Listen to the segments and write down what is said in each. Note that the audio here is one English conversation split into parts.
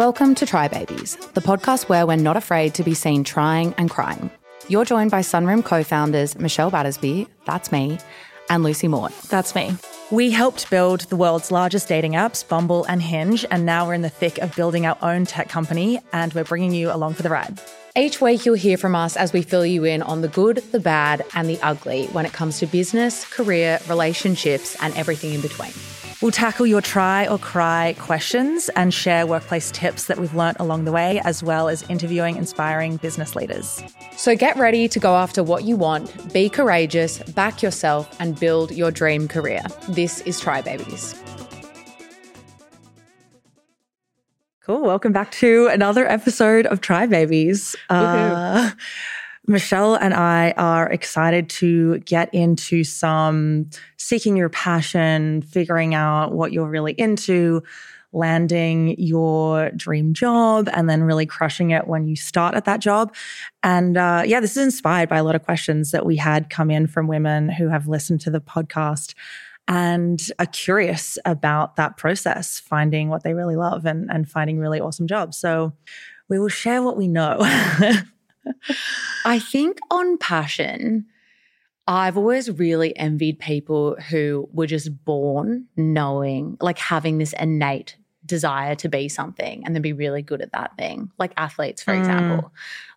Welcome to Try Babies, the podcast where we're not afraid to be seen trying and crying. You're joined by Sunroom co founders Michelle Battersby, that's me, and Lucy Mort. That's me. We helped build the world's largest dating apps, Bumble and Hinge, and now we're in the thick of building our own tech company, and we're bringing you along for the ride. Each week, you'll hear from us as we fill you in on the good, the bad, and the ugly when it comes to business, career, relationships, and everything in between. We'll tackle your try or cry questions and share workplace tips that we've learnt along the way, as well as interviewing inspiring business leaders. So get ready to go after what you want, be courageous, back yourself, and build your dream career. This is Try Babies. Cool. Welcome back to another episode of Try Babies. Uh, Michelle and I are excited to get into some seeking your passion, figuring out what you're really into, landing your dream job, and then really crushing it when you start at that job. And uh, yeah, this is inspired by a lot of questions that we had come in from women who have listened to the podcast and are curious about that process, finding what they really love and, and finding really awesome jobs. So we will share what we know. I think on passion, I've always really envied people who were just born knowing, like having this innate desire to be something and then be really good at that thing. Like athletes, for mm. example.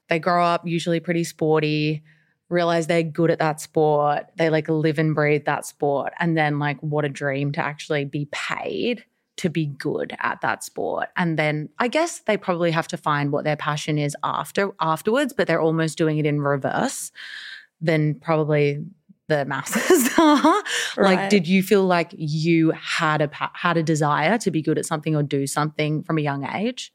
They grow up usually pretty sporty, realize they're good at that sport. They like live and breathe that sport. And then, like, what a dream to actually be paid to be good at that sport. And then i guess they probably have to find what their passion is after afterwards but they're almost doing it in reverse than probably the masses are. Right. like did you feel like you had a had a desire to be good at something or do something from a young age?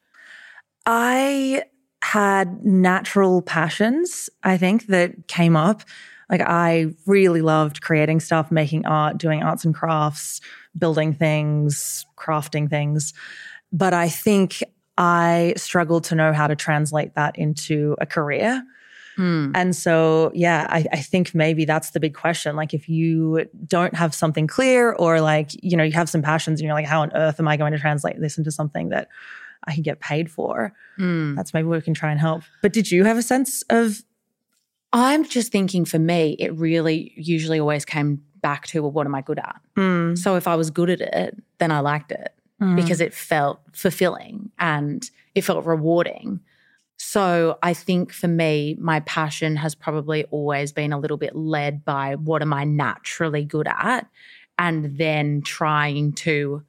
I had natural passions i think that came up like I really loved creating stuff, making art, doing arts and crafts, building things, crafting things. But I think I struggled to know how to translate that into a career. Mm. And so, yeah, I, I, think maybe that's the big question. Like, if you don't have something clear, or like, you know, you have some passions and you're like, how on earth am I going to translate this into something that I can get paid for? Mm. That's maybe where we can try and help. But did you have a sense of I'm just thinking for me, it really usually always came back to, well, what am I good at? Mm. So if I was good at it, then I liked it mm. because it felt fulfilling and it felt rewarding. So I think for me, my passion has probably always been a little bit led by what am I naturally good at? And then trying to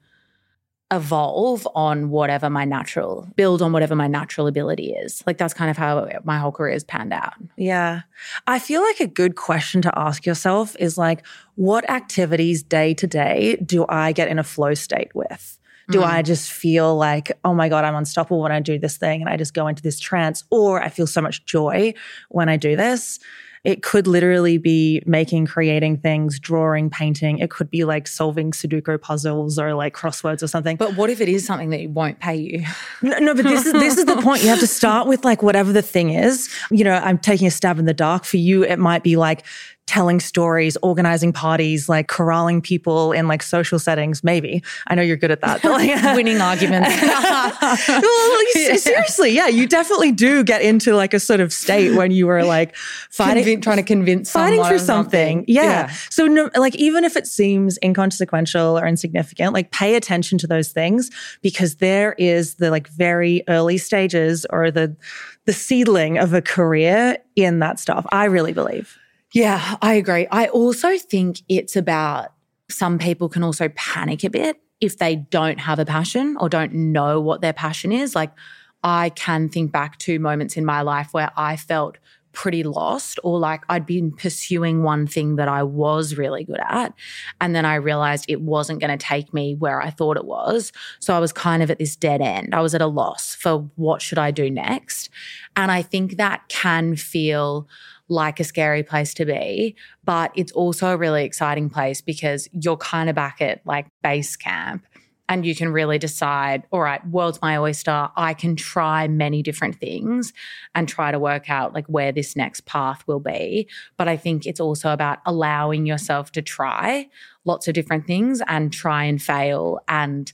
evolve on whatever my natural build on whatever my natural ability is like that's kind of how my whole career has panned out yeah i feel like a good question to ask yourself is like what activities day to day do i get in a flow state with do mm. I just feel like, oh my God, I'm unstoppable when I do this thing and I just go into this trance? Or I feel so much joy when I do this? It could literally be making, creating things, drawing, painting. It could be like solving Sudoku puzzles or like crosswords or something. But what if it is something that won't pay you? No, no but this is this is the point. You have to start with like whatever the thing is. You know, I'm taking a stab in the dark. For you, it might be like telling stories, organizing parties, like corralling people in like social settings. Maybe I know you're good at that. Like, Winning arguments. well, yeah. seriously, yeah, you definitely do get into like a sort of state when you were like fighting, Convin- trying to convince, fighting for something. something. Yeah. yeah. So, no, like even if it seems inconsequential or insignificant, like pay attention to those things because there is the like very early stages or the the seedling of a career in that stuff. I really believe. Yeah, I agree. I also think it's about some people can also panic a bit if they don't have a passion or don't know what their passion is. Like, I can think back to moments in my life where I felt pretty lost or like I'd been pursuing one thing that I was really good at. And then I realized it wasn't going to take me where I thought it was. So I was kind of at this dead end. I was at a loss for what should I do next. And I think that can feel like a scary place to be, but it's also a really exciting place because you're kind of back at like base camp and you can really decide, all right, world's my oyster. I can try many different things and try to work out like where this next path will be. But I think it's also about allowing yourself to try lots of different things and try and fail and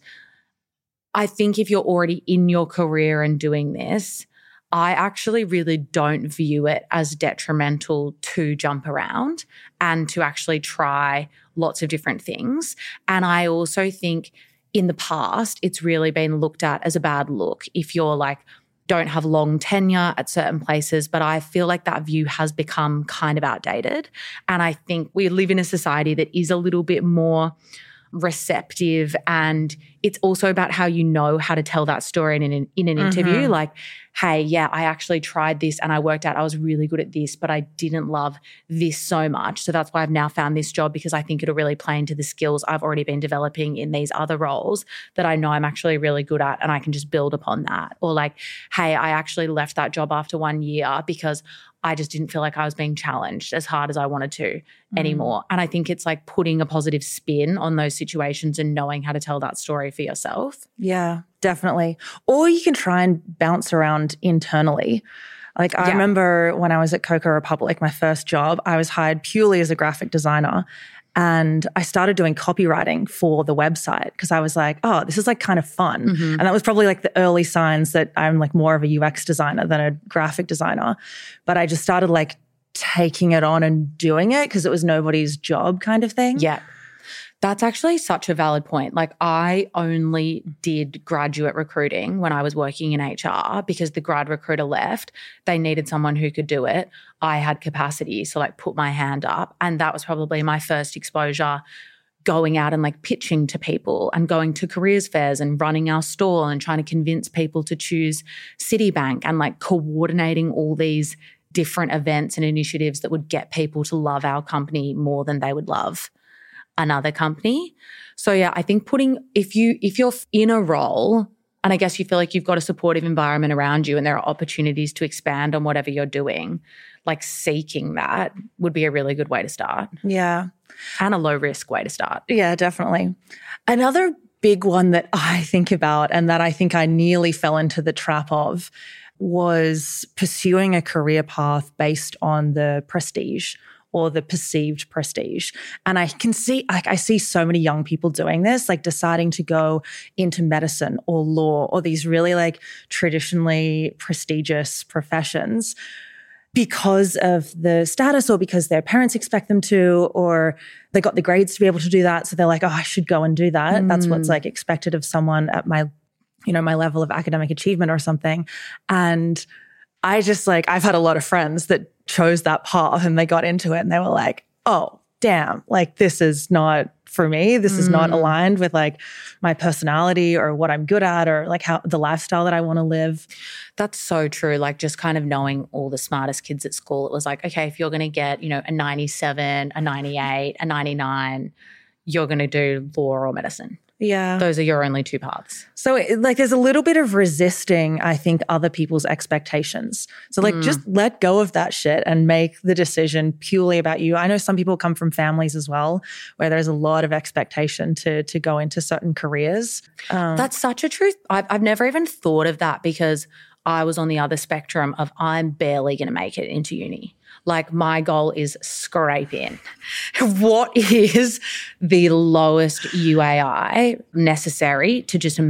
I think if you're already in your career and doing this, I actually really don't view it as detrimental to jump around and to actually try lots of different things. And I also think in the past, it's really been looked at as a bad look if you're like, don't have long tenure at certain places, but I feel like that view has become kind of outdated. And I think we live in a society that is a little bit more receptive and it's also about how you know how to tell that story in an, in an mm-hmm. interview like hey yeah i actually tried this and i worked out i was really good at this but i didn't love this so much. So that's why i've now found this job because i think it'll really play into the skills i've already been developing in these other roles that i know i'm actually really good at and i can just build upon that. Or like hey i actually left that job after one year because I just didn't feel like I was being challenged as hard as I wanted to mm. anymore. And I think it's like putting a positive spin on those situations and knowing how to tell that story for yourself. Yeah, definitely. Or you can try and bounce around internally. Like I yeah. remember when I was at Coco Republic, my first job, I was hired purely as a graphic designer. And I started doing copywriting for the website because I was like, oh, this is like kind of fun. Mm-hmm. And that was probably like the early signs that I'm like more of a UX designer than a graphic designer. But I just started like taking it on and doing it because it was nobody's job kind of thing. Yeah. That's actually such a valid point. Like, I only did graduate recruiting when I was working in HR because the grad recruiter left. They needed someone who could do it. I had capacity. So, like, put my hand up. And that was probably my first exposure going out and like pitching to people and going to careers fairs and running our store and trying to convince people to choose Citibank and like coordinating all these different events and initiatives that would get people to love our company more than they would love another company. So yeah, I think putting if you if you're in a role and I guess you feel like you've got a supportive environment around you and there are opportunities to expand on whatever you're doing, like seeking that would be a really good way to start. Yeah. And a low risk way to start. Yeah, definitely. Another big one that I think about and that I think I nearly fell into the trap of was pursuing a career path based on the prestige or the perceived prestige. And I can see, like, I see so many young people doing this, like deciding to go into medicine or law or these really like traditionally prestigious professions because of the status or because their parents expect them to or they got the grades to be able to do that so they're like oh i should go and do that mm. that's what's mm. like expected of someone at my you know my level of academic achievement or something and i just like i've had a lot of friends that chose that path and they got into it and they were like, oh, damn, like this is not for me. This is not mm. aligned with like my personality or what I'm good at or like how the lifestyle that I want to live. That's so true. Like just kind of knowing all the smartest kids at school, it was like, okay, if you're going to get, you know, a 97, a 98, a 99, you're going to do law or medicine. Yeah. Those are your only two paths. So, like, there's a little bit of resisting, I think, other people's expectations. So, like, mm. just let go of that shit and make the decision purely about you. I know some people come from families as well where there's a lot of expectation to to go into certain careers. Um, That's such a truth. I've, I've never even thought of that because I was on the other spectrum of I'm barely going to make it into uni. Like my goal is scrape in. what is the lowest UAI necessary to just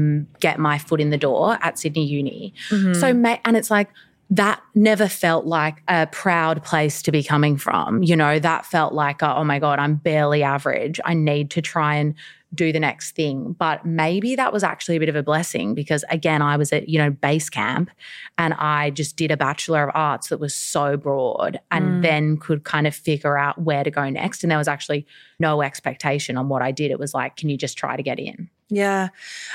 get my foot in the door at Sydney Uni? Mm-hmm. So, and it's like, that never felt like a proud place to be coming from. You know, that felt like, oh my God, I'm barely average. I need to try and do the next thing. But maybe that was actually a bit of a blessing because again, I was at, you know, base camp and I just did a Bachelor of Arts that was so broad and mm. then could kind of figure out where to go next. And there was actually no expectation on what I did. It was like, can you just try to get in? Yeah.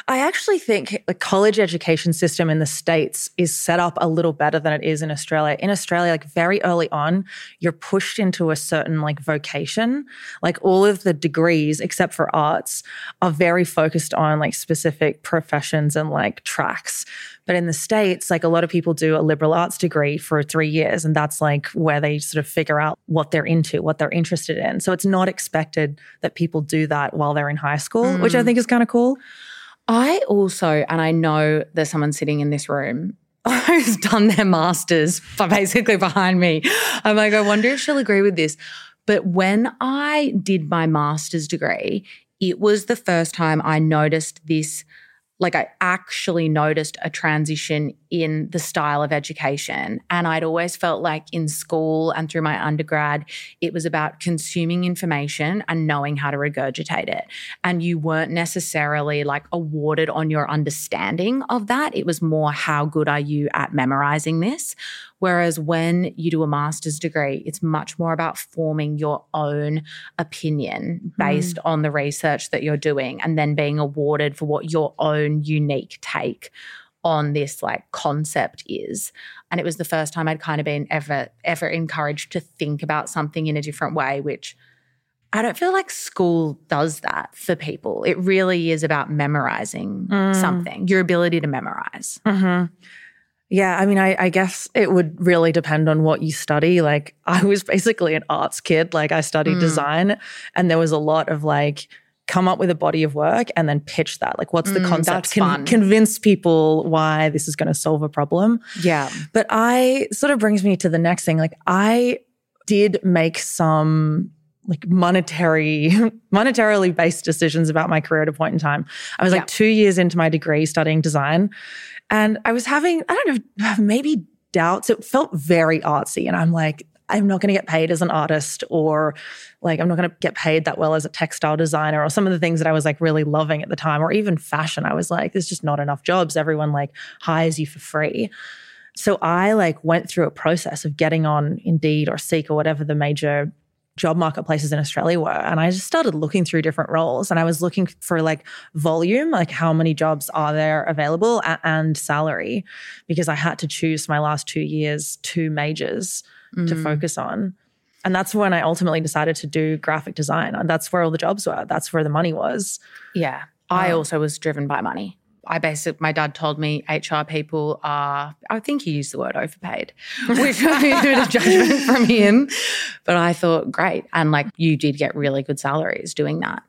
I actually think the college education system in the States is set up a little better than it is in Australia. In Australia, like very early on, you're pushed into a certain like vocation. Like all of the degrees, except for arts, are very focused on like specific professions and like tracks. But in the States, like a lot of people do a liberal arts degree for three years, and that's like where they sort of figure out what they're into, what they're interested in. So it's not expected that people do that while they're in high school, mm. which I mm. think is kind of cool. I also, and I know there's someone sitting in this room who's done their masters basically behind me. I'm like, I wonder if she'll agree with this. But when I did my master's degree, it was the first time I noticed this like I actually noticed a transition in the style of education. And I'd always felt like in school and through my undergrad, it was about consuming information and knowing how to regurgitate it. And you weren't necessarily like awarded on your understanding of that. It was more how good are you at memorizing this? Whereas when you do a master's degree, it's much more about forming your own opinion based mm. on the research that you're doing and then being awarded for what your own unique take on this like concept is and it was the first time i'd kind of been ever ever encouraged to think about something in a different way which i don't feel like school does that for people it really is about memorizing mm. something your ability to memorize mm-hmm. Yeah, I mean, I, I, guess it would really depend on what you study. Like, I was basically an arts kid. Like, I studied mm. design, and there was a lot of like, come up with a body of work and then pitch that. Like, what's the mm, concept? Con- convince people why this is going to solve a problem. Yeah. But I sort of brings me to the next thing. Like, I did make some like monetary monetarily based decisions about my career at a point in time. I was like 2 years into my degree studying design and I was having, I don't know, maybe doubts. It felt very artsy. And I'm like, I'm not going to get paid as an artist or like I'm not going to get paid that well as a textile designer or some of the things that I was like really loving at the time or even fashion. I was like there's just not enough jobs. Everyone like hires you for free. So I like went through a process of getting on Indeed or Seek or whatever the major job marketplaces in Australia were. And I just started looking through different roles and I was looking for like volume, like how many jobs are there available and salary, because I had to choose my last two years, two majors mm. to focus on. And that's when I ultimately decided to do graphic design. And that's where all the jobs were. That's where the money was. Yeah. I um, also was driven by money. I basically, my dad told me HR people are, I think he used the word overpaid, which was a bit of judgment from him. But I thought, great. And like you did get really good salaries doing that.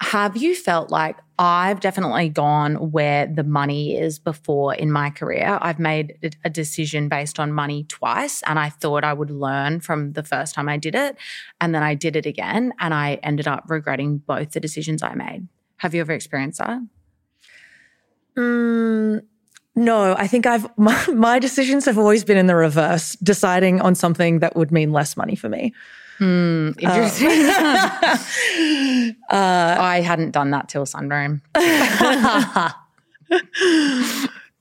Have you felt like I've definitely gone where the money is before in my career? I've made a decision based on money twice, and I thought I would learn from the first time I did it. And then I did it again, and I ended up regretting both the decisions I made. Have you ever experienced that? Mm, no, I think I've my, my, decisions have always been in the reverse, deciding on something that would mean less money for me. Hmm, interesting. uh, I hadn't done that till Sunroom.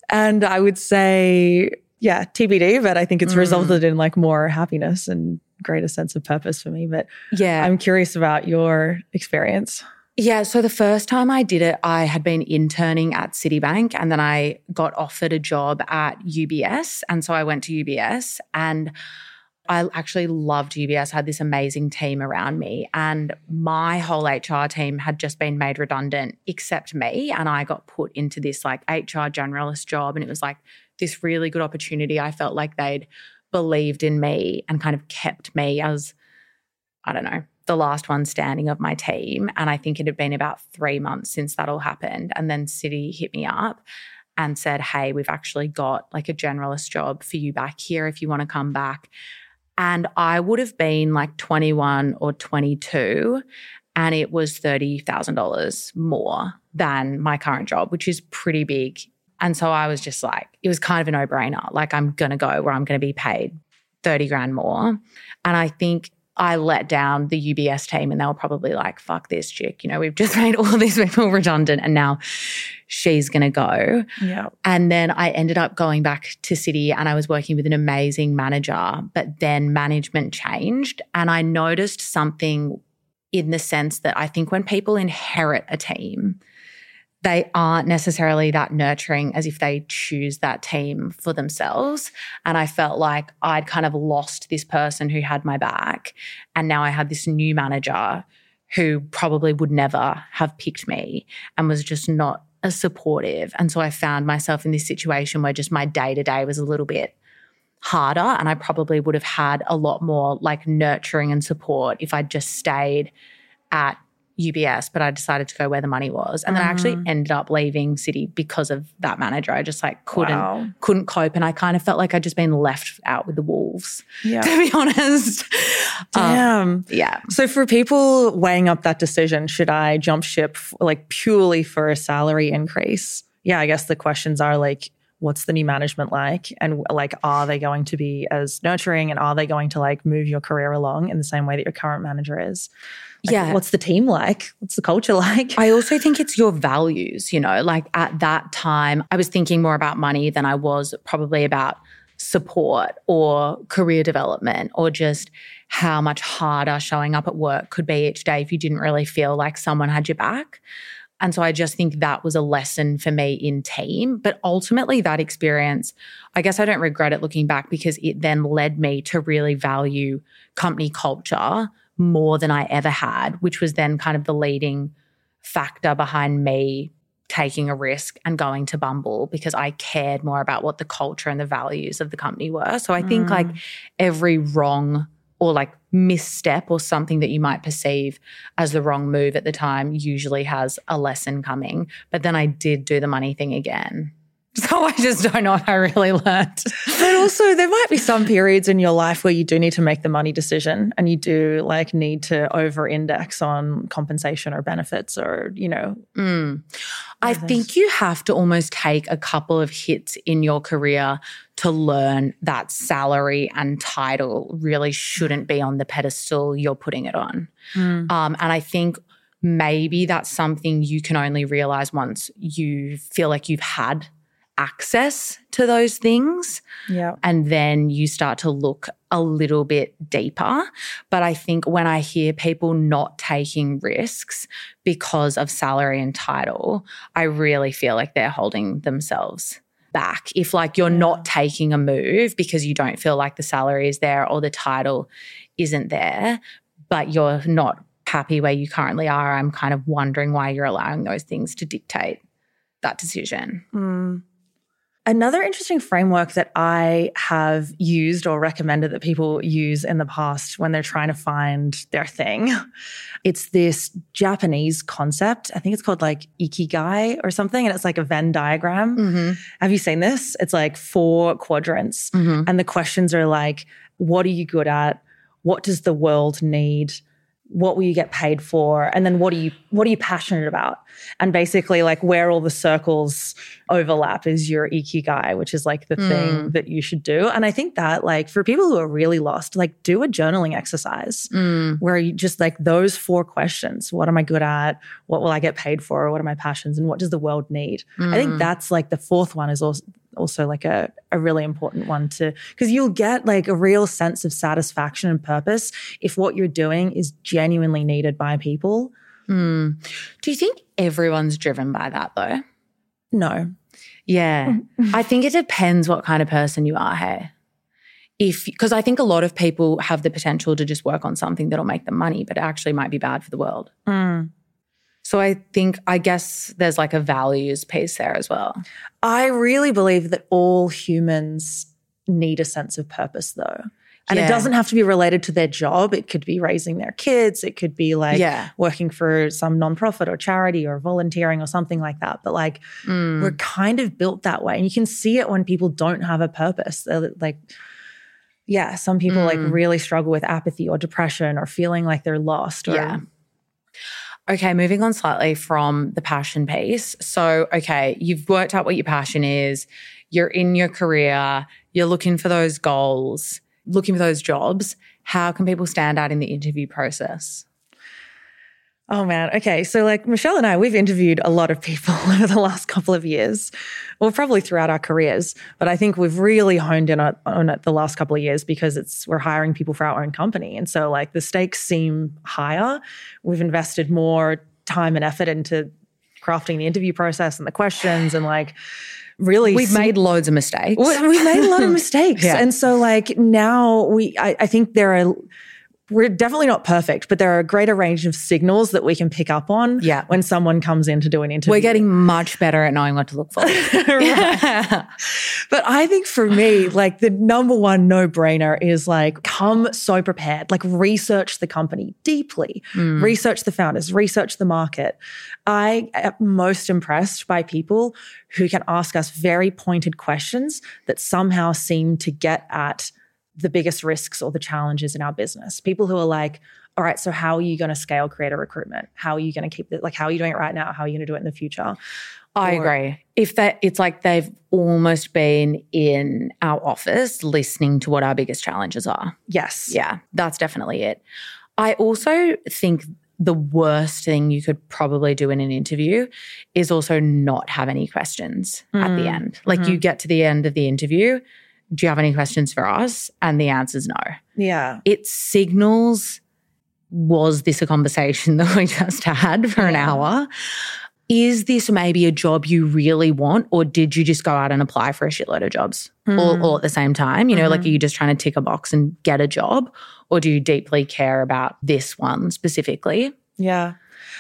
and I would say, yeah, TBD, but I think it's mm. resulted in like more happiness and greater sense of purpose for me. But yeah, I'm curious about your experience. Yeah. So the first time I did it, I had been interning at Citibank and then I got offered a job at UBS. And so I went to UBS and I actually loved UBS, I had this amazing team around me. And my whole HR team had just been made redundant except me. And I got put into this like HR generalist job. And it was like this really good opportunity. I felt like they'd believed in me and kind of kept me as, I don't know, the last one standing of my team. And I think it had been about three months since that all happened. And then Citi hit me up and said, Hey, we've actually got like a generalist job for you back here if you want to come back. And I would have been like 21 or 22, and it was $30,000 more than my current job, which is pretty big. And so I was just like, it was kind of a no brainer. Like, I'm going to go where I'm going to be paid 30 grand more. And I think I let down the UBS team and they were probably like, fuck this chick. You know, we've just made all these people redundant and now she's going to go. Yeah. And then I ended up going back to Citi and I was working with an amazing manager, but then management changed. And I noticed something in the sense that I think when people inherit a team, they aren't necessarily that nurturing as if they choose that team for themselves. And I felt like I'd kind of lost this person who had my back. And now I had this new manager who probably would never have picked me and was just not as supportive. And so I found myself in this situation where just my day to day was a little bit harder. And I probably would have had a lot more like nurturing and support if I'd just stayed at UBS, but I decided to go where the money was. And then I actually mm-hmm. ended up leaving Citi because of that manager. I just like couldn't wow. couldn't cope. And I kind of felt like I'd just been left out with the wolves, yeah. to be honest. Damn. Um, yeah. So for people weighing up that decision, should I jump ship like purely for a salary increase? yeah, I guess the questions are like, what's the new management like and like are they going to be as nurturing and are they going to like move your career along in the same way that your current manager is like, yeah. what's the team like? What's the culture like? I also think it's your values you know like at that time i was thinking more about money than i was probably about support or career development or just how much harder showing up at work could be each day if you didn't really feel like someone had your back. And so I just think that was a lesson for me in team. But ultimately, that experience, I guess I don't regret it looking back because it then led me to really value company culture more than I ever had, which was then kind of the leading factor behind me taking a risk and going to Bumble because I cared more about what the culture and the values of the company were. So I think mm. like every wrong or like misstep or something that you might perceive as the wrong move at the time usually has a lesson coming. But then I did do the money thing again. So I just don't know if I really learned. But also, there might be some periods in your life where you do need to make the money decision and you do like need to over index on compensation or benefits or, you know. Mm. I think you have to almost take a couple of hits in your career to learn that salary and title really shouldn't be on the pedestal you're putting it on. Mm. Um, and I think maybe that's something you can only realize once you feel like you've had access to those things. Yeah. And then you start to look a little bit deeper. But I think when I hear people not taking risks because of salary and title, I really feel like they're holding themselves back. If like you're not taking a move because you don't feel like the salary is there or the title isn't there, but you're not happy where you currently are, I'm kind of wondering why you're allowing those things to dictate that decision. Mm. Another interesting framework that I have used or recommended that people use in the past when they're trying to find their thing, it's this Japanese concept. I think it's called like ikigai or something, and it's like a Venn diagram. Mm-hmm. Have you seen this? It's like four quadrants, mm-hmm. and the questions are like, what are you good at? What does the world need? What will you get paid for and then what are you what are you passionate about and basically like where all the circles overlap is your ikigai which is like the mm. thing that you should do and i think that like for people who are really lost like do a journaling exercise mm. where you just like those four questions what am i good at what will i get paid for what are my passions and what does the world need mm. i think mm. that's like the fourth one is also also like a, a really important one to because you'll get like a real sense of satisfaction and purpose if what you're doing is genuinely needed by people. Mm. Do you think everyone's driven by that though? No. Yeah. I think it depends what kind of person you are, hey. If because I think a lot of people have the potential to just work on something that'll make them money, but it actually might be bad for the world. Mm. So I think, I guess there's like a values piece there as well. I really believe that all humans need a sense of purpose though. And yeah. it doesn't have to be related to their job. It could be raising their kids. It could be like yeah. working for some nonprofit or charity or volunteering or something like that. But like mm. we're kind of built that way. And you can see it when people don't have a purpose. They're like, yeah, some people mm. like really struggle with apathy or depression or feeling like they're lost. Or, yeah. Okay, moving on slightly from the passion piece. So, okay, you've worked out what your passion is, you're in your career, you're looking for those goals, looking for those jobs. How can people stand out in the interview process? Oh man. Okay. So like Michelle and I, we've interviewed a lot of people over the last couple of years, well, probably throughout our careers. But I think we've really honed in on, it the last couple of years because it's we're hiring people for our own company, and so like the stakes seem higher. We've invested more time and effort into crafting the interview process and the questions, and like really we've made loads of mistakes. We've made a lot of mistakes, yeah. and so like now we, I, I think there are we're definitely not perfect, but there are a greater range of signals that we can pick up on yeah. when someone comes in to do an interview. We're getting much better at knowing what to look for. but I think for me, like the number one no brainer is like come so prepared, like research the company deeply, mm. research the founders, research the market. I am most impressed by people who can ask us very pointed questions that somehow seem to get at the biggest risks or the challenges in our business. People who are like, all right, so how are you going to scale creator recruitment? How are you going to keep it? Like, how are you doing it right now? How are you going to do it in the future? I Or- agree. If that, it's like they've almost been in our office listening to what our biggest challenges are. Yes. Yeah, that's definitely it. I also think the worst thing you could probably do in an interview is also not have any questions at the Mm, end. Like you get to the end of the interview, do you have any questions for us? And the answer is no. Yeah. It signals was this a conversation that we just had for an hour? Is this maybe a job you really want, or did you just go out and apply for a shitload of jobs all, Mm. all at the same time? You know, like Mhm. are you just trying to tick a box and get a job, or do you deeply care about this one specifically? Yeah.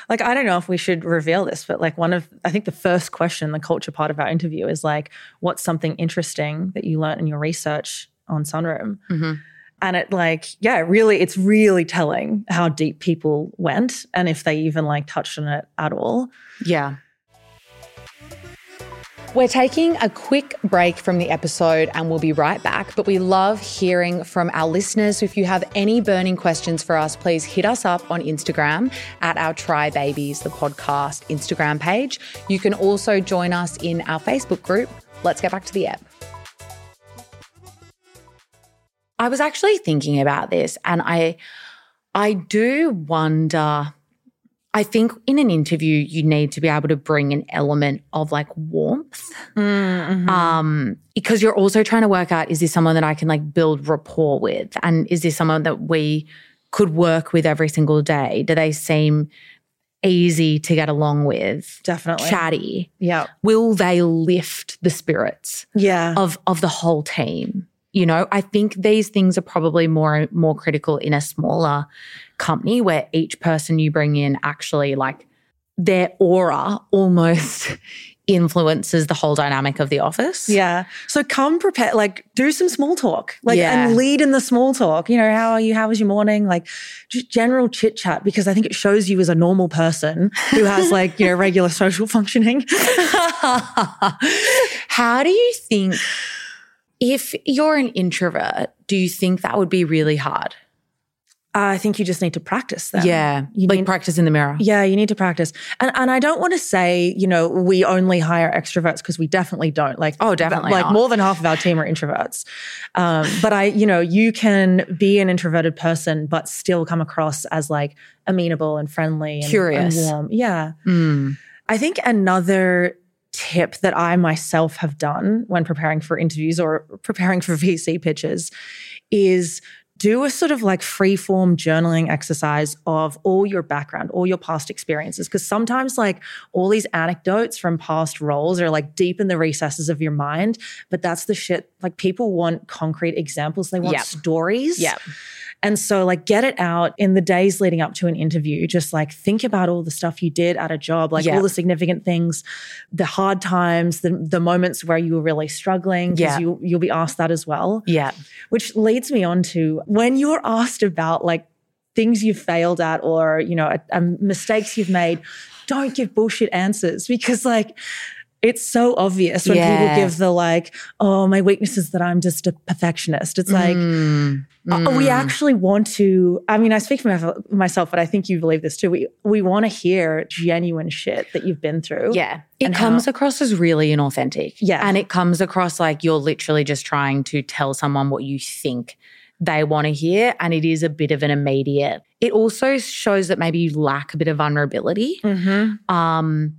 Like, I don't know if we should reveal this, but like, one of, I think the first question, the culture part of our interview is like, what's something interesting that you learned in your research on Sunroom? Mhm. And it, like, yeah, really, it's really telling how deep people went and if they even like touched on it at all. Yeah. We're taking a quick break from the episode and we'll be right back. But we love hearing from our listeners. If you have any burning questions for us, please hit us up on Instagram at our Try Babies, the podcast Instagram page. You can also join us in our Facebook group. Let's get back to the app. I was actually thinking about this and I I do wonder I think in an interview you need to be able to bring an element of like warmth Mm-hmm. um because you're also trying to work out is this someone that I can like build rapport with and is this someone that we could work with every single day do they seem easy to get along with Definitely. chatty Yeah. will they lift the spirits Yeah. of of the whole team you know i think these things are probably more more critical in a smaller company where each person you bring in actually like their aura almost influences the whole dynamic of the office Yeah. So come prepare, like do some small talk, like Yeah. and lead in the small talk. You know, how are you? How was your morning? Like just general chit chat because I think it shows you as a normal person who has like, you know, regular social functioning. how do you think if you're an introvert do you think that would be really hard I think you just need to practice that. yeah You like need- practice in the mirror Yeah, you need to practice. And and I don't want to say, you know, we only hire extroverts because we definitely don't. Like Oh, definitely like not. more than half of our team are introverts. Um, but I, you know, you can be an introverted person but still come across as like amenable and friendly and, Curious. and warm. Yeah. Mm. I think another tip that I myself have done when preparing for interviews or preparing for VC pitches is do a sort of like free form journaling exercise of all your background, all your past experiences. Because sometimes, like, all these anecdotes from past roles are like deep in the recesses of your mind. But that's the shit. Like, people want concrete examples, they want Yep. stories. yeah And so, like, get it out in the days leading up to an interview. Just like think about all the stuff you did at a job, like Yeah. all the significant things, the hard times, the, the moments where you were really struggling. 'cause Yeah. You, you'll be asked that as well. yeah Which leads me on to when you're asked about like things you've failed at or, you know, mistakes you've made, don't give bullshit answers because, like, it's so obvious when Yeah. people give the like, oh, my weakness is that I'm just a perfectionist. It's like, Mm. uh, we Mm. actually want to. I mean, I speak for myself, but I think you believe this too. We we want to hear genuine shit that you've been through. Yeah. It comes how- across as really inauthentic. Yeah. And it comes across like you're literally just trying to tell someone what you think they want to hear. And it is a bit of an immediate. It also shows that maybe you lack a bit of vulnerability. Mm-hmm. Um,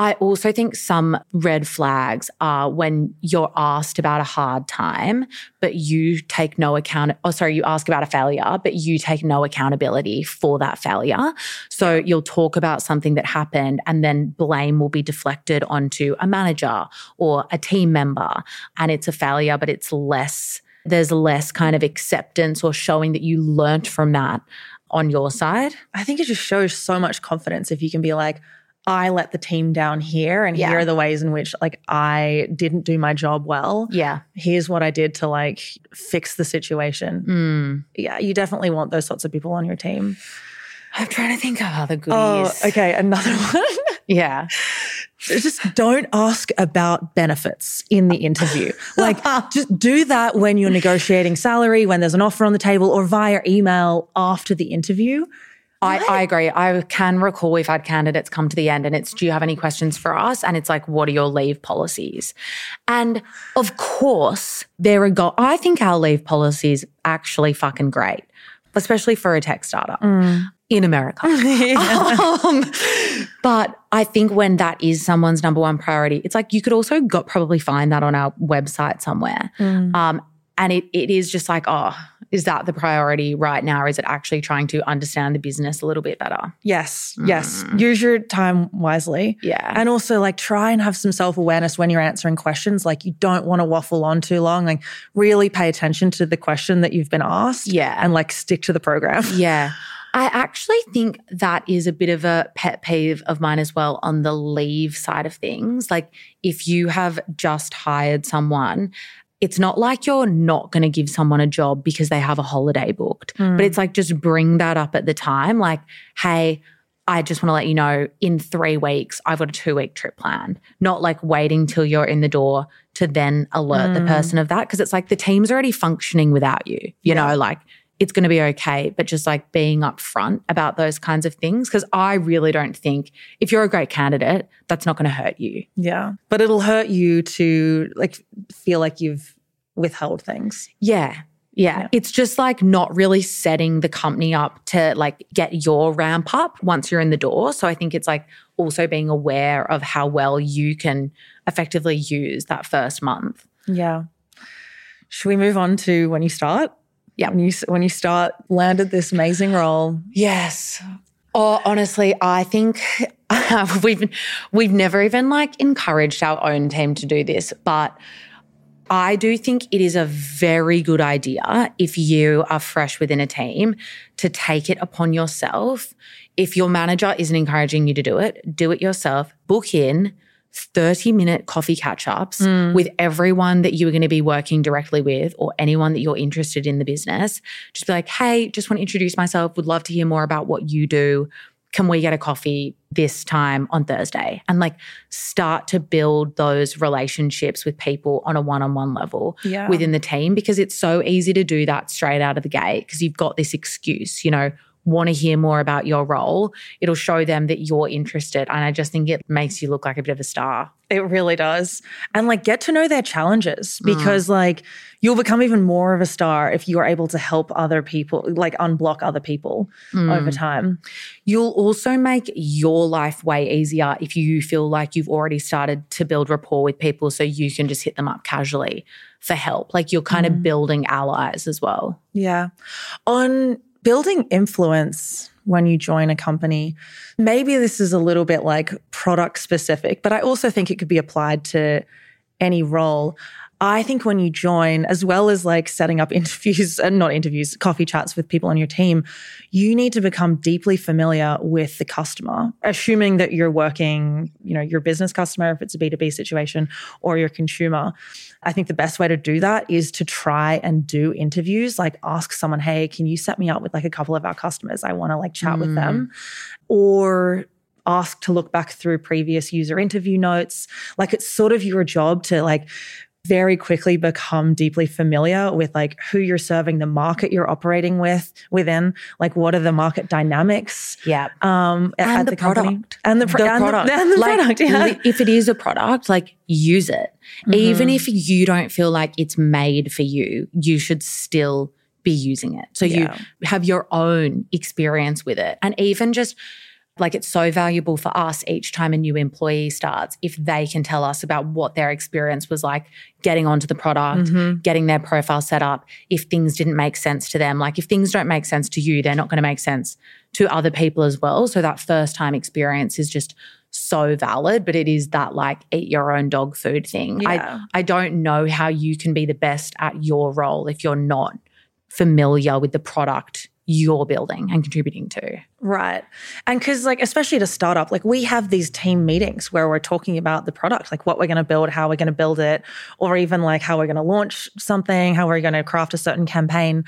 I also think some red flags are when you're asked about a hard time, but you take no account. Oh, sorry, you ask about a failure, but you take no accountability for that failure. So you'll talk about something that happened, and then blame will be deflected onto a manager or a team member. And it's a failure, but it's less, there's less kind of acceptance or showing that you learnt from that on your side. I think it just shows so much confidence if you can be like, I let the team down here, and Yeah. here are the ways in which like I didn't do my job well. Yeah. Here's what I did to like fix the situation. Mm. Yeah, you definitely want those sorts of people on your team. I'm trying to think of other goodies. Oh, okay. Another one. Yeah. just don't ask about benefits in the interview. Like, just do that when you're negotiating salary, when there's an offer on the table, or via email after the interview. I, I, agree. I can recall we've had candidates come to the end and it's, do you have any questions for us? And it's like, what are your leave policies? And of course, there are, go- I think our leave policies actually fucking great, especially for a tech startup. Mm in America. um, but I think when that is someone's number one priority, it's like you could also got probably find that on our website somewhere. Mm. Um, and it it is just like, oh, is that the priority right now? Or is it actually trying to understand the business a little bit better? Yes, mm. yes. Use your time wisely. Yeah. And also like try and have some self-awareness when you're answering questions. Like you don't want to waffle on too long. Like really pay attention to the question that you've been asked. Yeah. And like stick to the program. Yeah. I actually think that is a bit of a pet peeve of mine as well on the leave side of things. Like, if you have just hired someone, it's not like you're not going to give someone a job because they have a holiday booked, mm. but it's like just bring that up at the time. Like, hey, I just want to let you know in three weeks, I've got a two week trip planned. Not like waiting till you're in the door to then alert mm. the person of that. Cause it's like the team's already functioning without you, you yeah. know, like it's going to be okay, but just like being upfront about those kinds of things. Cause I really don't think if you're a great candidate, that's not going to hurt you. Yeah. But it'll hurt you to like feel like you've withheld things. Yeah. Yeah. yeah. It's just like not really setting the company up to like get your ramp up once you're in the door. So I think it's like also being aware of how well you can effectively use that first month. Yeah. Should we move on to when you start? Yeah, when you when you start landed this amazing role. Yes. Oh, honestly, I think we've we've never even like encouraged our own team to do this, but I do think it is a very good idea if you are fresh within a team to take it upon yourself. If your manager isn't encouraging you to do it, do it yourself. Book in 30 minute coffee catch ups mm. with everyone that you are going to be working directly with or anyone that you're interested in the business. Just be like, hey, just want to introduce myself. Would love to hear more about what you do. Can we get a coffee this time on Thursday? And like start to build those relationships with people on a one on one level yeah. within the team because it's so easy to do that straight out of the gate because you've got this excuse, you know, want to hear more about your role, it'll show them that you're interested. And I just think it makes you look like a bit of a star. It really does. And like get to know their challenges mm. because mm. like you'll become even more of a star if you're able to help other people, like unblock other people mm. over time. You'll also make your life way easier if you feel like you've already started to build rapport with people so you can just hit them up casually for help. Like you're kind mm. of building allies as well. Yeah. On building influence when you join a company. Maybe this is a little bit like product specific, but I also think it could be applied to any role. I think when you join, as well as like setting up interviews and not interviews, coffee chats with people on your team, you need to become deeply familiar with the customer, assuming that you're working, you know, your business customer, if it's a B2B situation, or your consumer. I think the best way to do that is to try and do interviews, like ask someone, hey, can you set me up with like a couple of our customers? I want to like chat mm. with them. Mm. Or ask to look back through previous user interview notes. Like it's sort of your job to like very quickly become deeply familiar with like who you're serving, the market you're operating with within, like what are the market dynamics? Yeah. Um, and at the, the product. And the, pro- the and product. The, and the like, product. Yeah. If it is a product, like use it. Mm-hmm. Even if you don't feel like it's made for you, you should still be using it. So yeah. you have your own experience with it. And even just like it's so valuable for us each time a new employee starts if they can tell us about what their experience was like getting onto the product, mm-hmm. getting their profile set up, if things didn't make sense to them. Like if things don't make sense to you, they're not going to make sense to other people as well. So that first time experience is just so valid, but it is that like eat your own dog food thing. Yeah. I I don't know how you can be the best at your role if you're not familiar with the product you're building and contributing to. Right. And because, like, especially at a startup, like we have these team meetings where we're talking about the product, like what we're going to build, how we're going to build it, or even like how we're going to launch something, how we're going to craft a certain campaign.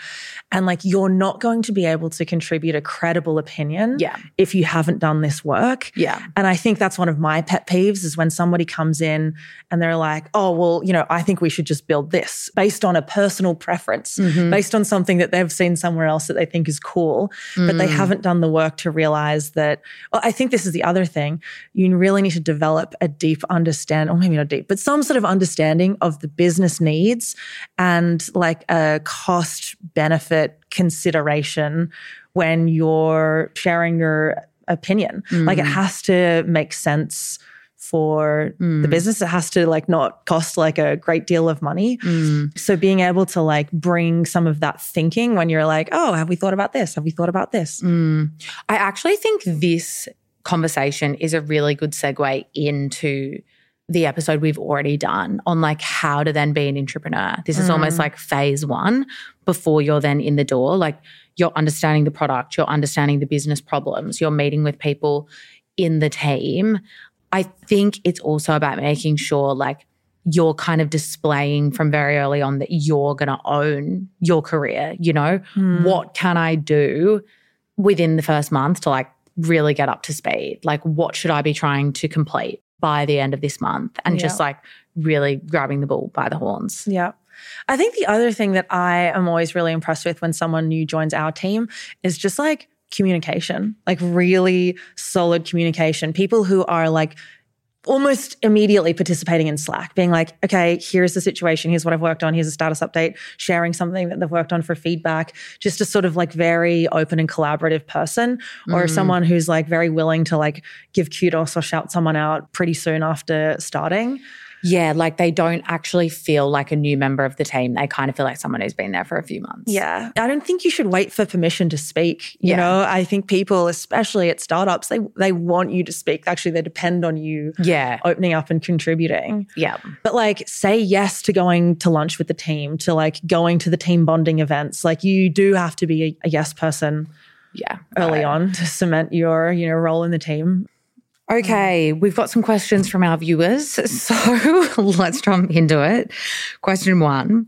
And like, you're not going to be able to contribute a credible opinion Yeah. if you haven't done this work. Yeah. And I think that's one of my pet peeves is when somebody comes in and they're like, oh, well, you know, I think we should just build this based on a personal preference, Mhm. based on something that they've seen somewhere else that they think is cool but they Mm. haven't done the work to realize that. Well, I think this is the other thing. You really need to develop a deep understand, or maybe not deep, but some sort of understanding of the business needs and like a cost benefit consideration when you're sharing your opinion. Like it Mm. has to make sense for the Mm. business. It has to like not cost like a great deal of money. Mm. So being able to like bring some of that thinking when you're like, oh, have we thought about this? Have we thought about this? Mm. I actually think this conversation is a really good segue into the episode we've already done on like how to then be an entrepreneur. This is almost Mm. like phase one before you're then in the door. Like you're understanding the product, you're understanding the business problems, you're meeting with people in the team. I think it's also about making sure like you're kind of displaying from very early on that you're going to own your career, you know? Hmm. what can I do within the first month to like really get up to speed? Like, what should I be trying to complete by the end of this month? And just like really grabbing the bull by the horns. Yeah. I think the other thing that I am always really impressed with when someone new joins our team is just like communication, like really solid communication. People who are like almost immediately participating in Slack, being like, okay, here's the situation, here's what I've worked on, here's a status update, sharing something that they've worked on for feedback, just a sort of like very open and collaborative person, or Mm. someone who's like very willing to like give kudos or shout someone out pretty soon after starting. Yeah, like they don't actually feel like a new member of the team. They kind of feel like someone who's been there for a few months. Yeah. I don't think you should wait for permission to speak. You Yeah. know, I think people, especially at startups, they they want you to speak. Actually, they depend on you Yeah. opening up and contributing. Mm, yeah. But like say yes to going to lunch with the team, to like going to the team bonding events. Like you do have to be a, a yes person Yeah. early Right. on to cement your, you know, role in the team. Okay, we've got some questions from our viewers. So let's jump into it. Question one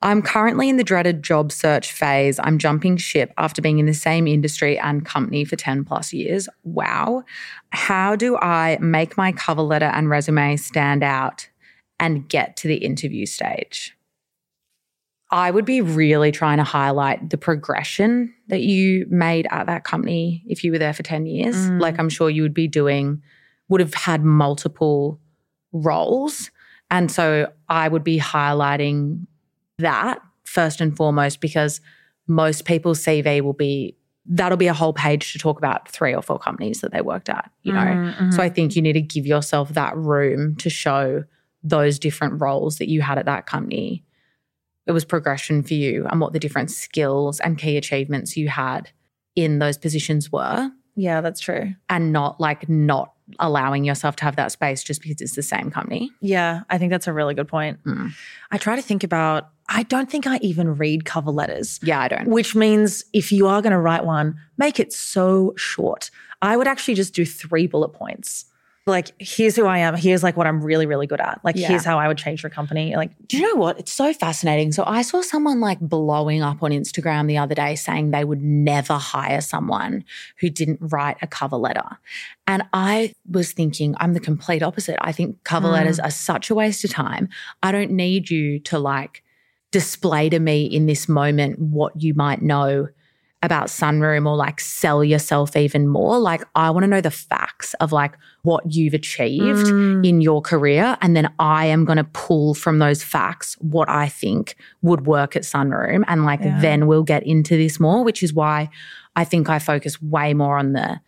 I'm currently in the dreaded job search phase. I'm jumping ship after being in the same industry and company for 10 plus years. Wow. How do I make my cover letter and resume stand out and get to the interview stage? I would be really trying to highlight the progression that you made at that company if you were there for 10 years. Mm. Like I'm sure you would be doing, would have had multiple roles. And so I would be highlighting that first and foremost because most people's CV will be, that'll be a whole page to talk about three or four companies that they worked at, you know? Mhm, So mhm. I think you need to give yourself that room to show those different roles that you had at that company. It was progression for you and what the different skills and key achievements you had in those positions were, yeah, that's true. and not like not allowing yourself to have that space just because it's the same company. Yeah, I think that's a really good point. Mm. I try to think about, I don't think I even read cover letters. Yeah, I don't. which means if you are going to write one, make it so short. I would actually just do three bullet points. Like, here's who I am. Here's like what I'm really, really good at. Like, Yeah. here's how I would change your company. Like, Do you know what? It's so fascinating. So I saw someone like blowing up on Instagram the other day saying they would never hire someone who didn't write a cover letter. And I was thinking, I'm the complete opposite. I think cover Mm. letters are such a waste of time. I don't need you to like display to me in this moment what you might know about Sunroom or like sell yourself even more. Like, I want to know the facts of like what you've achieved Mm. in your career. And then I am going to pull from those facts what I think would work at Sunroom. And like, Yeah. then we'll get into this more, which is why I think I focus way more on the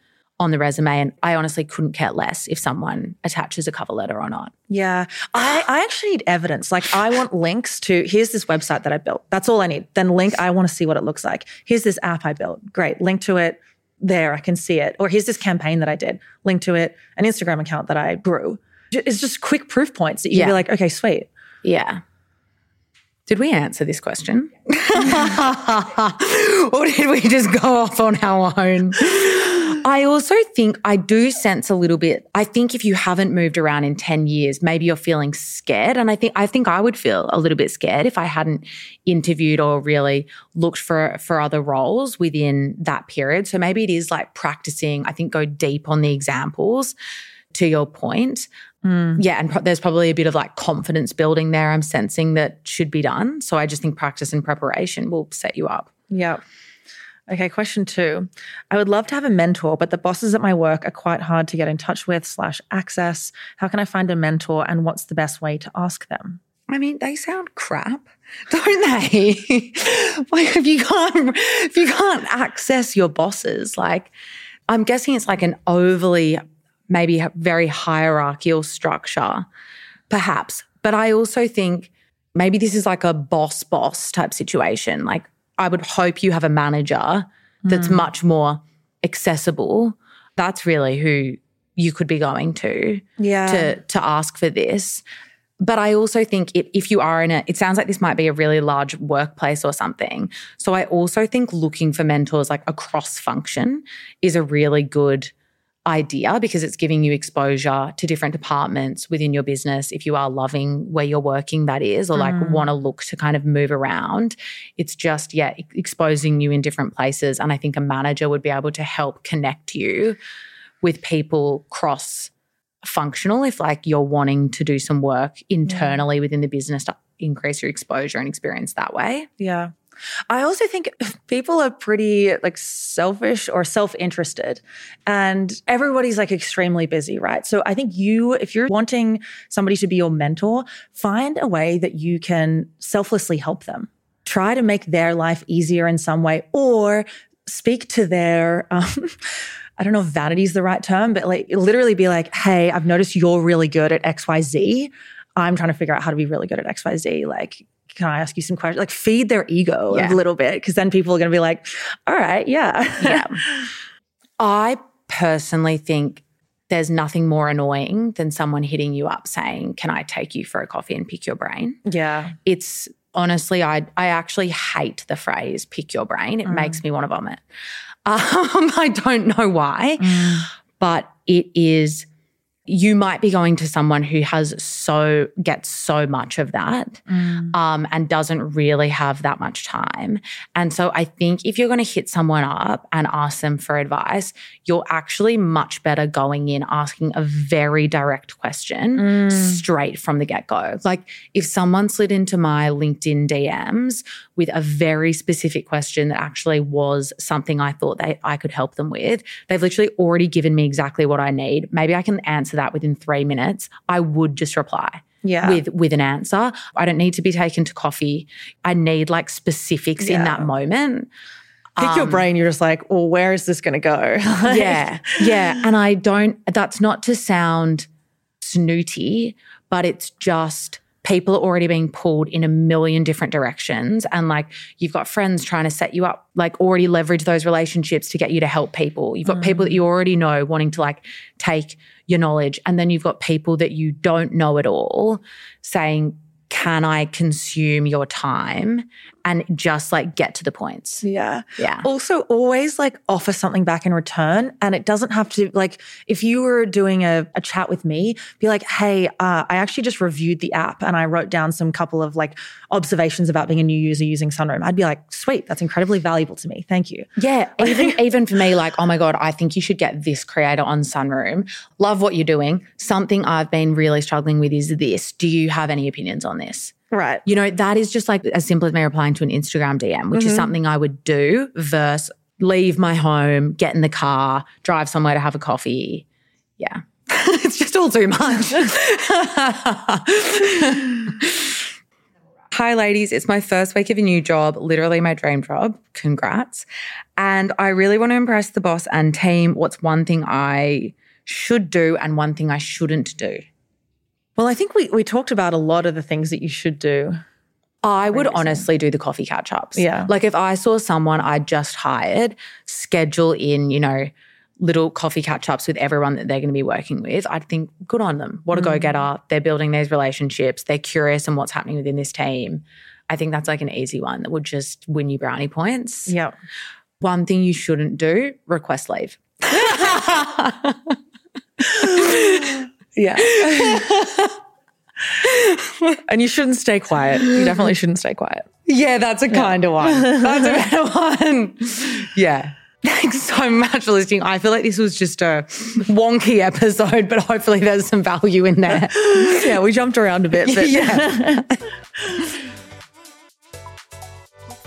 on the resume and I honestly couldn't care less if someone attaches a cover letter or not. yeah, I, I actually need evidence. Like, I want links to here's this website that I built. That's all I need. Then, link, I want to see what it looks like. Here's this app I built. Great. Link to it. There, I can see it. Or here's this campaign that I did. Link to it. An Instagram account that I grew. It's just quick proof points that you Yeah. be like, okay, sweet. Yeah. Did we answer this question? or did we just go off on our own? I also think I do sense a little bit. I think if you haven't moved around in 10 years, maybe you're feeling scared. And I think I think I would feel a little bit scared if I hadn't interviewed or really looked for for other roles within that period. So maybe it is like practicing, I think go deep on the examples to your point. Mm. Yeah, and pro- there's probably a bit of like confidence building there. I'm sensing that should be done. So I just think practice and preparation will set you up. Yeah. Okay, question two. I would love to have a mentor, but the bosses at my work are quite hard to get in touch with slash access. How can I find a mentor and what's the best way to ask them? I mean, they sound crap, don't they? like if you can't if you can't access your bosses, like I'm guessing it's like an overly maybe very hierarchical structure, perhaps. But I also think maybe this is like a boss boss type situation. Like I would hope you have a manager that's mm. much more accessible. That's really who you could be going to yeah. to to ask for this. But I also think it, if you are in a, it sounds like this might be a really large workplace or something. So I also think looking for mentors like across function is a really good idea because it's giving you exposure to different departments within your business if you are loving where you're working that is or like mm. want to look to kind of move around it's just yeah exposing you in different places and i think a manager would be able to help connect you with people cross functional if like you're wanting to do some work internally yeah. within the business to increase your exposure and experience that way yeah I also think people are pretty like selfish or self-interested and everybody's like extremely busy, right? So I think you if you're wanting somebody to be your mentor, find a way that you can selflessly help them. Try to make their life easier in some way or speak to their um, I don't know if vanity is the right term, but like literally be like, hey, I've noticed you're really good at XYZ. I'm trying to figure out how to be really good at XYZ. Like, can I ask you some questions? Like feed their ego yeah. a little bit because then people are going to be like, all right, yeah. yeah. I personally think there's nothing more annoying than someone hitting you up saying, can I take you for a coffee and pick your brain? Yeah. It's honestly, I, I actually hate the phrase pick your brain. It mm. makes me want to vomit. Um, I don't know why, mm. but it is you might be going to someone who has so gets so much of that mm. um, and doesn't really have that much time and so i think if you're going to hit someone up and ask them for advice you're actually much better going in asking a very direct question mm. straight from the get-go like if someone slid into my linkedin dms with a very specific question that actually was something i thought they i could help them with they've literally already given me exactly what i need maybe i can answer answer that within three minutes, I would just reply. Yeah. With with an answer. I don't need to be taken to coffee. I need like specifics yeah. in that moment. Pick um, your brain, you're just like, well, where is this gonna go? yeah. Yeah. And I don't that's not to sound snooty, but it's just people are already being pulled in a million different directions. And like you've got friends trying to set you up like already leverage those relationships to get you to help people. You've got mm. people that you already know wanting to like take your knowledge. And then you've got people that you don't know at all saying can I consume your time and just like get to the points? Yeah. Yeah. Also, always like offer something back in return. And it doesn't have to, like, if you were doing a, a chat with me, be like, hey, uh, I actually just reviewed the app and I wrote down some couple of like observations about being a new user using Sunroom. I'd be like, sweet, that's incredibly valuable to me. Thank you. Yeah. Even, even for me, like, oh my God, I think you should get this creator on Sunroom. Love what you're doing. Something I've been really struggling with is this. Do you have any opinions on this? Right. You know, that is just like as simple as me replying to an Instagram DM, which mm-hmm. is something I would do versus leave my home, get in the car, drive somewhere to have a coffee. Yeah. it's just all too much. Hi, ladies. It's my first week of a new job, literally my dream job. Congrats. And I really want to impress the boss and team. What's one thing I should do and one thing I shouldn't do? Well, I think we, we talked about a lot of the things that you should do. I would honestly do the coffee catch ups. Yeah. Like if I saw someone I just hired schedule in, you know, little coffee catch ups with everyone that they're going to be working with, I'd think, good on them. What a mm. go getter. They're building these relationships. They're curious on what's happening within this team. I think that's like an easy one that would just win you brownie points. Yep. One thing you shouldn't do request leave. Yeah. and you shouldn't stay quiet. You definitely shouldn't stay quiet. Yeah, that's a kind of one. That's a better one. Yeah. Thanks so much for listening. I feel like this was just a wonky episode, but hopefully there's some value in there. Yeah, we jumped around a bit, but yeah.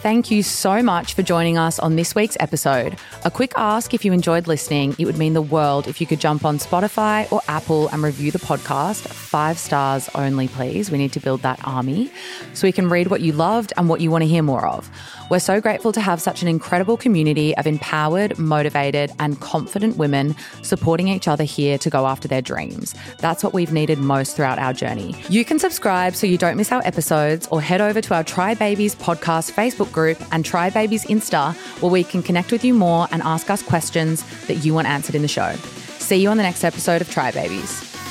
Thank you so much for joining us on this week's episode. A quick ask if you enjoyed listening, it would mean the world if you could jump on Spotify or Apple and review the podcast. Five stars only, please. We need to build that army so we can read what you loved and what you want to hear more of. We're so grateful to have such an incredible community of empowered, motivated, and confident women supporting each other here to go after their dreams. That's what we've needed most throughout our journey. You can subscribe so you don't miss our episodes or head over to our Try Babies podcast Facebook group and Try Babies Insta where we can connect with you more and ask us questions that you want answered in the show. See you on the next episode of Try Babies.